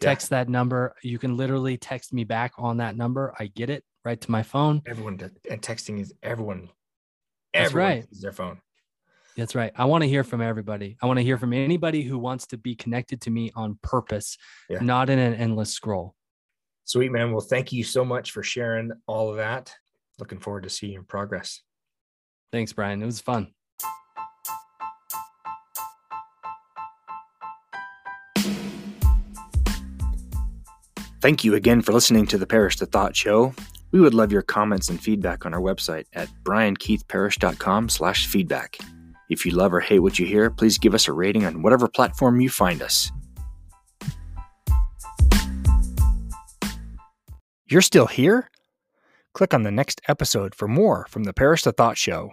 [SPEAKER 2] text yeah. that number. You can literally text me back on that number. I get it right to my phone.
[SPEAKER 1] Everyone does, and texting is everyone.
[SPEAKER 2] That's everyone right.
[SPEAKER 1] Their phone.
[SPEAKER 2] That's right. I want to hear from everybody. I want to hear from anybody who wants to be connected to me on purpose, yeah. not in an endless scroll.
[SPEAKER 1] Sweet man. Well, thank you so much for sharing all of that. Looking forward to seeing your progress.
[SPEAKER 2] Thanks, Brian. It was fun.
[SPEAKER 1] Thank you again for listening to the Parish the Thought Show. We would love your comments and feedback on our website at briankeithparish.com slash feedback. If you love or hate what you hear, please give us a rating on whatever platform you find us. You're still here? Click on the next episode for more from the Parish the Thought Show.